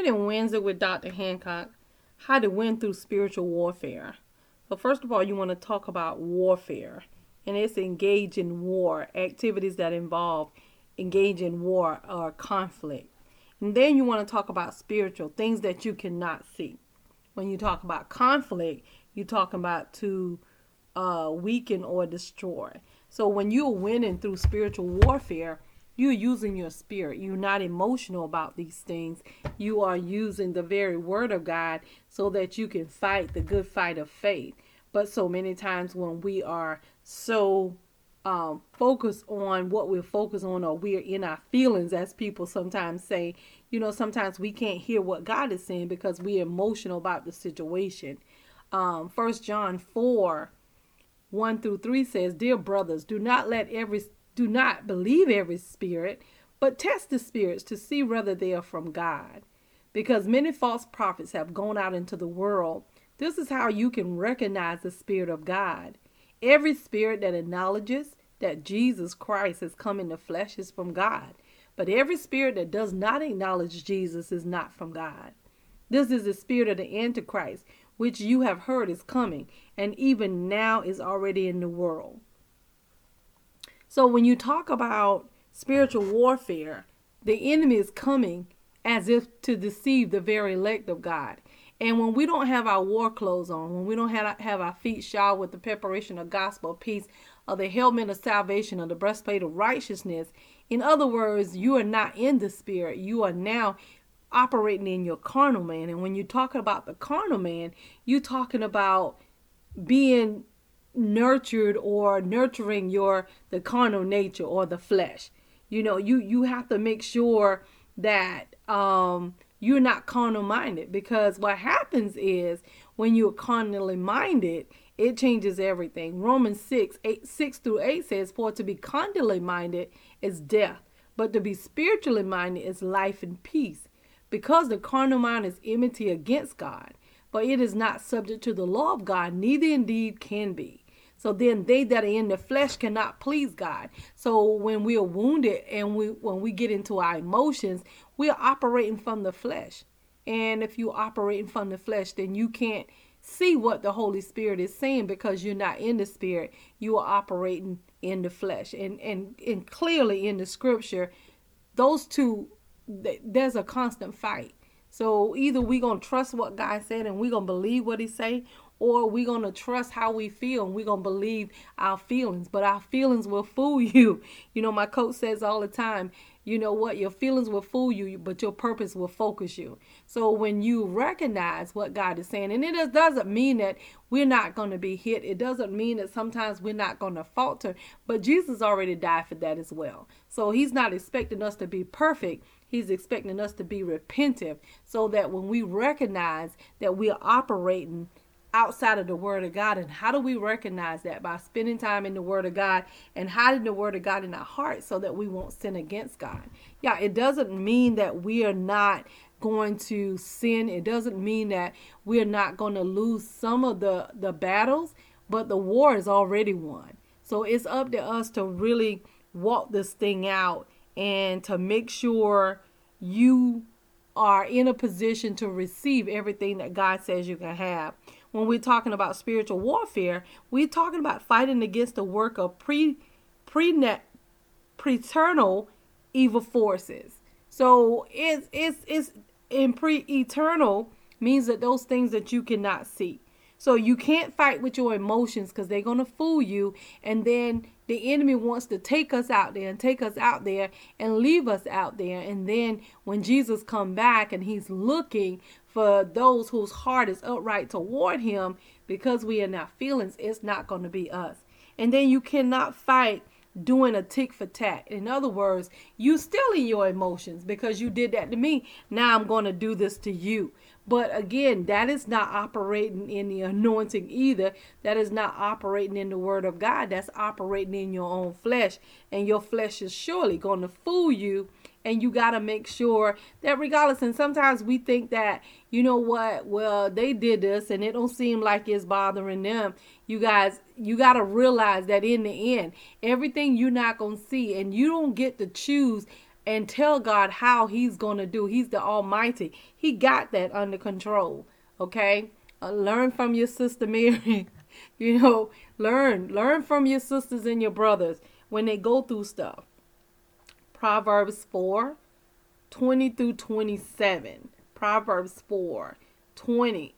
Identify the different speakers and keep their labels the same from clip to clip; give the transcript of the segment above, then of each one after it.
Speaker 1: Winning Wednesday with Dr. Hancock. How to win through spiritual warfare. So, first of all, you want to talk about warfare, and it's engage in war, activities that involve engage in war or conflict. And then you want to talk about spiritual things that you cannot see. When you talk about conflict, you talk about to uh, weaken or destroy. So when you're winning through spiritual warfare, you're using your spirit. You're not emotional about these things. You are using the very word of God so that you can fight the good fight of faith. But so many times when we are so um, focused on what we're focused on, or we're in our feelings, as people sometimes say, you know, sometimes we can't hear what God is saying because we're emotional about the situation. Um, First John 4 1 through 3 says, Dear brothers, do not let every do not believe every spirit, but test the spirits to see whether they are from God. Because many false prophets have gone out into the world. This is how you can recognize the Spirit of God. Every spirit that acknowledges that Jesus Christ has come in the flesh is from God. But every spirit that does not acknowledge Jesus is not from God. This is the spirit of the Antichrist, which you have heard is coming, and even now is already in the world. So when you talk about spiritual warfare, the enemy is coming as if to deceive the very elect of God. And when we don't have our war clothes on, when we don't have, have our feet shod with the preparation of gospel peace, or the helmet of salvation, or the breastplate of righteousness, in other words, you are not in the spirit. You are now operating in your carnal man. And when you're talking about the carnal man, you're talking about being nurtured or nurturing your the carnal nature or the flesh. You know you you have to make sure that um you're not carnal minded because what happens is when you're carnally minded it changes everything. Romans 6 8 6 through 8 says for to be carnally minded is death but to be spiritually minded is life and peace. Because the carnal mind is enmity against god but it is not subject to the law of god neither indeed can be so then they that are in the flesh cannot please God. So when we are wounded and we when we get into our emotions, we are operating from the flesh. And if you're operating from the flesh, then you can't see what the Holy Spirit is saying because you're not in the spirit. You are operating in the flesh. And and and clearly in the scripture, those two there's a constant fight. So either we're gonna trust what God said and we're gonna believe what He say, or we're going to trust how we feel and we're going to believe our feelings. But our feelings will fool you. You know my coach says all the time you know what? Your feelings will fool you but your purpose will focus you. So when you recognize what god is saying and it doesn't mean that we're not going to be hit. It doesn't mean that sometimes we're not going to falter but jesus already died for that as well. So he's not expecting us to be perfect. He's expecting us to be repentive so that when we recognize that we are operating outside of the Word of God. And how do we recognize that? By spending time in the Word of God and hiding the Word of God in our hearts so that we won't sin against God. Yeah, it doesn't mean that we are not going to sin. It doesn't mean that we're not going to lose some of the, the battles, but the war is already won. So it's up to us to really walk this thing out and to make sure you are in a position to receive everything that God says you can have when we're talking about spiritual warfare, we're talking about fighting against the work of pre pre-net preternal evil forces. So it's it's it's in pre-eternal means that those things that you cannot see. So you can't fight with your emotions because they're gonna fool you, and then the enemy wants to take us out there and take us out there and leave us out there. And then when Jesus come back and he's looking for those whose heart is upright toward him because we are not feelings it's not going to be us. And then you cannot fight doing a tick for tat in other words you still in your emotions because you did that to me. Now i'm going to do this to you. But again that is not operating in the anointing either. That is not operating in the word of god. That's operating in your own flesh. And your flesh is surely going to fool you. And you got to make sure that regardless and sometimes we think that you know what well they did this and it don't seem like it's bothering them you guys you got to realize that in the end everything you're not going to see and you don't get to choose and tell God how He's going to do. He's the Almighty. He got that under control. Okay? Uh, learn from your sister Mary. you know, learn. Learn from your sisters and your brothers when they go through stuff. Proverbs 4 20 through 27. Proverbs 4 20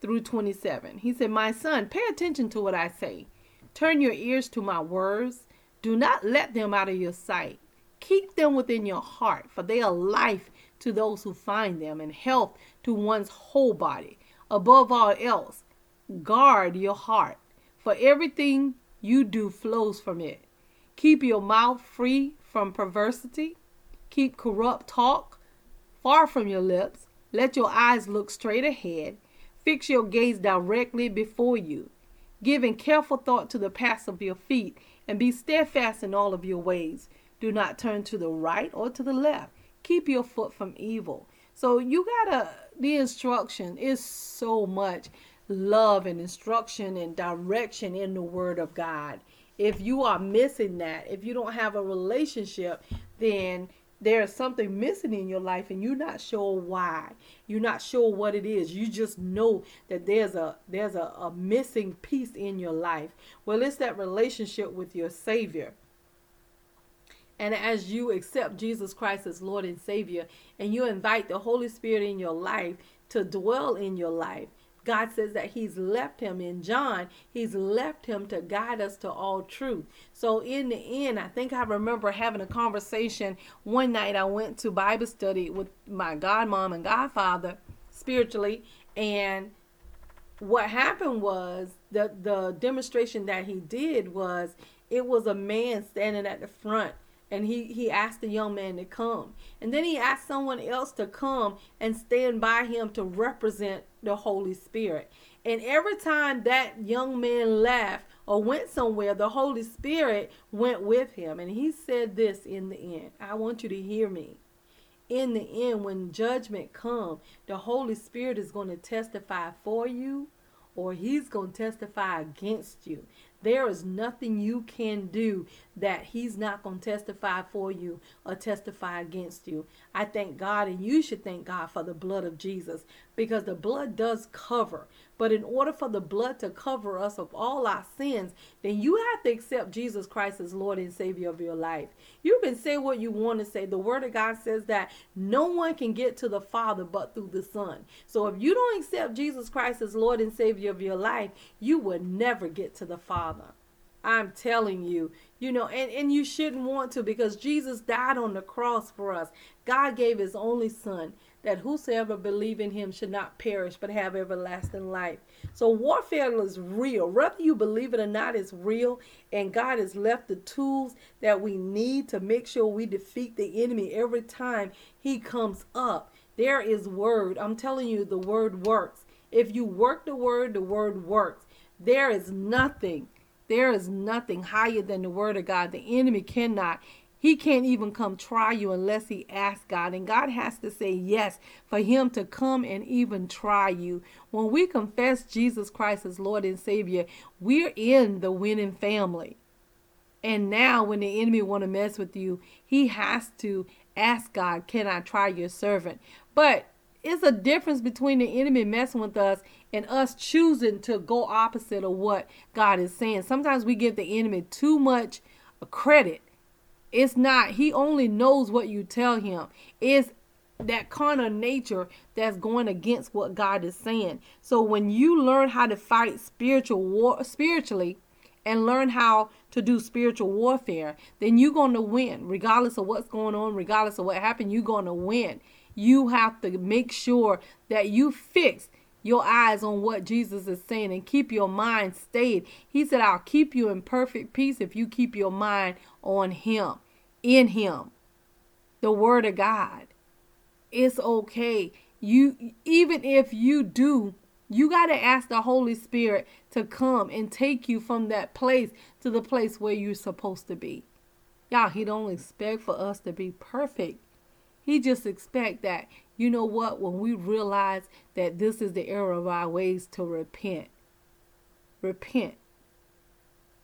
Speaker 1: through 27. He said, My son, pay attention to what I say. Turn your ears to my words. Do not let them out of your sight. Keep them within your heart, for they are life to those who find them and health to one's whole body. Above all else, guard your heart, for everything you do flows from it. Keep your mouth free from perversity. Keep corrupt talk far from your lips. Let your eyes look straight ahead. Fix your gaze directly before you, giving careful thought to the paths of your feet, and be steadfast in all of your ways. Do not turn to the right or to the left. Keep your foot from evil. So you gotta, the instruction is so much love and instruction and direction in the Word of God. If you are missing that, if you don't have a relationship, then there's something missing in your life and you're not sure why. You're not sure what it is. You just know that there's a there's a, a missing piece in your life. Well it's that relationship with your savior. And as you accept Jesus Christ as Lord and Savior, and you invite the Holy Spirit in your life to dwell in your life, God says that He's left him in John, He's left him to guide us to all truth. So, in the end, I think I remember having a conversation one night. I went to Bible study with my godmom and godfather spiritually, and what happened was the the demonstration that he did was it was a man standing at the front and he he asked the young man to come. And then he asked someone else to come and stand by him to represent the holy spirit. And every time that young man left or went somewhere the holy spirit went with him. And he said this in the end. I want you to hear me. In the end when judgment comes the holy spirit is going to testify for you or he's going to testify against you there is nothing you can do that He's not going to testify for you or testify against you. I thank God, and you should thank God for the blood of Jesus because the blood does cover. But in order for the blood to cover us of all our sins, then you have to accept Jesus Christ as Lord and Savior of your life. You can say what you want to say. The Word of God says that no one can get to the Father but through the Son. So if you don't accept Jesus Christ as Lord and Savior of your life, you will never get to the Father. I'm telling you, you know, and, and you shouldn't want to because Jesus died on the cross for us. God gave his only son that whosoever believe in him should not perish but have everlasting life. So warfare is real. Whether you believe it or not, it's real. And God has left the tools that we need to make sure we defeat the enemy every time he comes up. There is word. I'm telling you, the word works. If you work the word, the word works. There is nothing there is nothing higher than the word of God. The enemy cannot. He can't even come try you unless he asks God. And God has to say yes for him to come and even try you. When we confess Jesus Christ as Lord and Savior, we're in the winning family. And now when the enemy want to mess with you, he has to ask God, "Can I try your servant?" But it's a difference between the enemy messing with us and us choosing to go opposite of what God is saying. Sometimes we give the enemy too much credit. It's not, he only knows what you tell him. It's that kind of nature that's going against what God is saying. So when you learn how to fight spiritual war spiritually and learn how to do spiritual warfare, then you're going to win. Regardless of what's going on, regardless of what happened, you're going to win. You have to make sure that you fix your eyes on what Jesus is saying and keep your mind stayed. He said, I'll keep you in perfect peace if you keep your mind on Him, in Him, the Word of God. It's okay. You even if you do, you got to ask the Holy Spirit to come and take you from that place to the place where you're supposed to be. Y'all, He don't expect for us to be perfect. He just expect that, you know what, when we realize that this is the error of our ways to repent. Repent.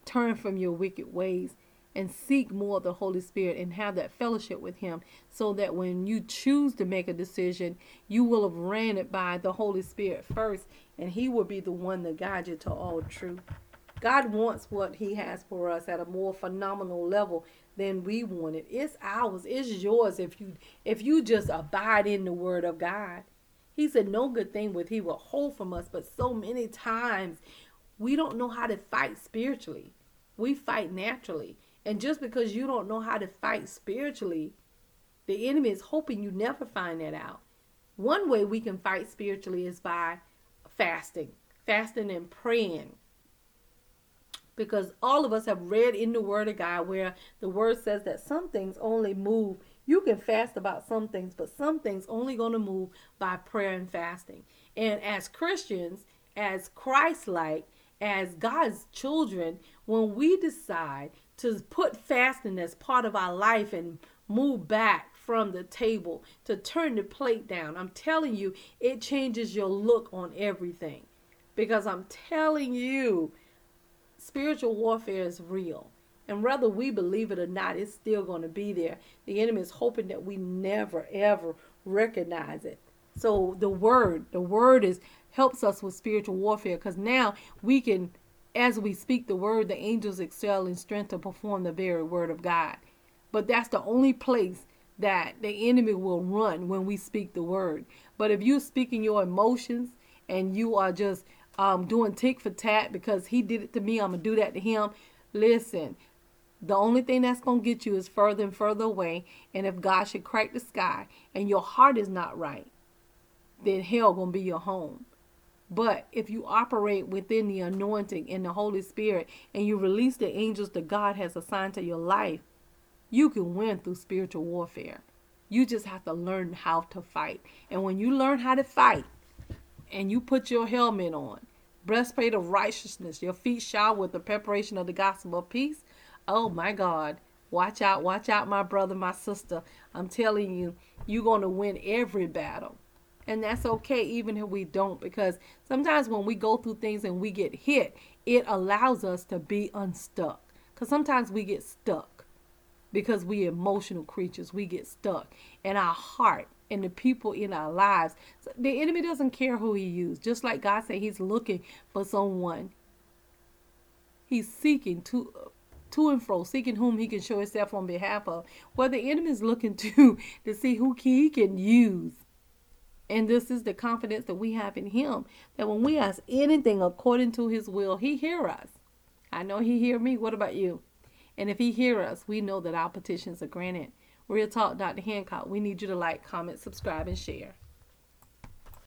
Speaker 1: Turn from your wicked ways and seek more of the Holy Spirit and have that fellowship with Him so that when you choose to make a decision, you will have ran it by the Holy Spirit first and He will be the one that guides you to all truth. God wants what He has for us at a more phenomenal level than we want it. It's ours. It's yours if you if you just abide in the Word of God. He said, "No good thing would He withhold from us." But so many times we don't know how to fight spiritually. We fight naturally. And just because you don't know how to fight spiritually, the enemy is hoping you never find that out. One way we can fight spiritually is by fasting, fasting and praying. Because all of us have read in the Word of God where the Word says that some things only move. You can fast about some things, but some things only going to move by prayer and fasting. And as Christians, as Christ like, as God's children, when we decide to put fasting as part of our life and move back from the table, to turn the plate down, I'm telling you, it changes your look on everything. Because I'm telling you, spiritual warfare is real. And whether we believe it or not, it's still going to be there. The enemy is hoping that we never, ever recognize it. So the word, the word is helps us with spiritual warfare because now we can, as we speak the word, the angels excel in strength to perform the very word of God. But that's the only place that the enemy will run when we speak the word. But if you're speaking your emotions and you are just um, doing tick for tat because he did it to me, I'm going to do that to him. Listen, the only thing that's going to get you is further and further away. And if God should crack the sky and your heart is not right, then hell going to be your home. But if you operate within the anointing and the Holy Spirit and you release the angels that God has assigned to your life, you can win through spiritual warfare. You just have to learn how to fight. And when you learn how to fight and you put your helmet on, breastplate of righteousness, your feet shod with the preparation of the gospel of peace, oh my God. Watch out, watch out, my brother, my sister. I'm telling you, you're going to win every battle. And that's okay, even if we don't, because sometimes when we go through things and we get hit, it allows us to be unstuck. Because sometimes we get stuck because we emotional creatures. We get stuck. And our heart and the people in our lives. The enemy doesn't care who he uses. Just like God said, he's looking for someone. He's seeking to to and fro, seeking whom he can show himself on behalf of. Well, the enemy is looking to to see who he can use and this is the confidence that we have in him that when we ask anything according to his will, he hear us. I know he hear me. What about you? And if he hear us, we know that our petitions are granted. Real Talk, Dr. Hancock. We need you to like, comment, subscribe, and share.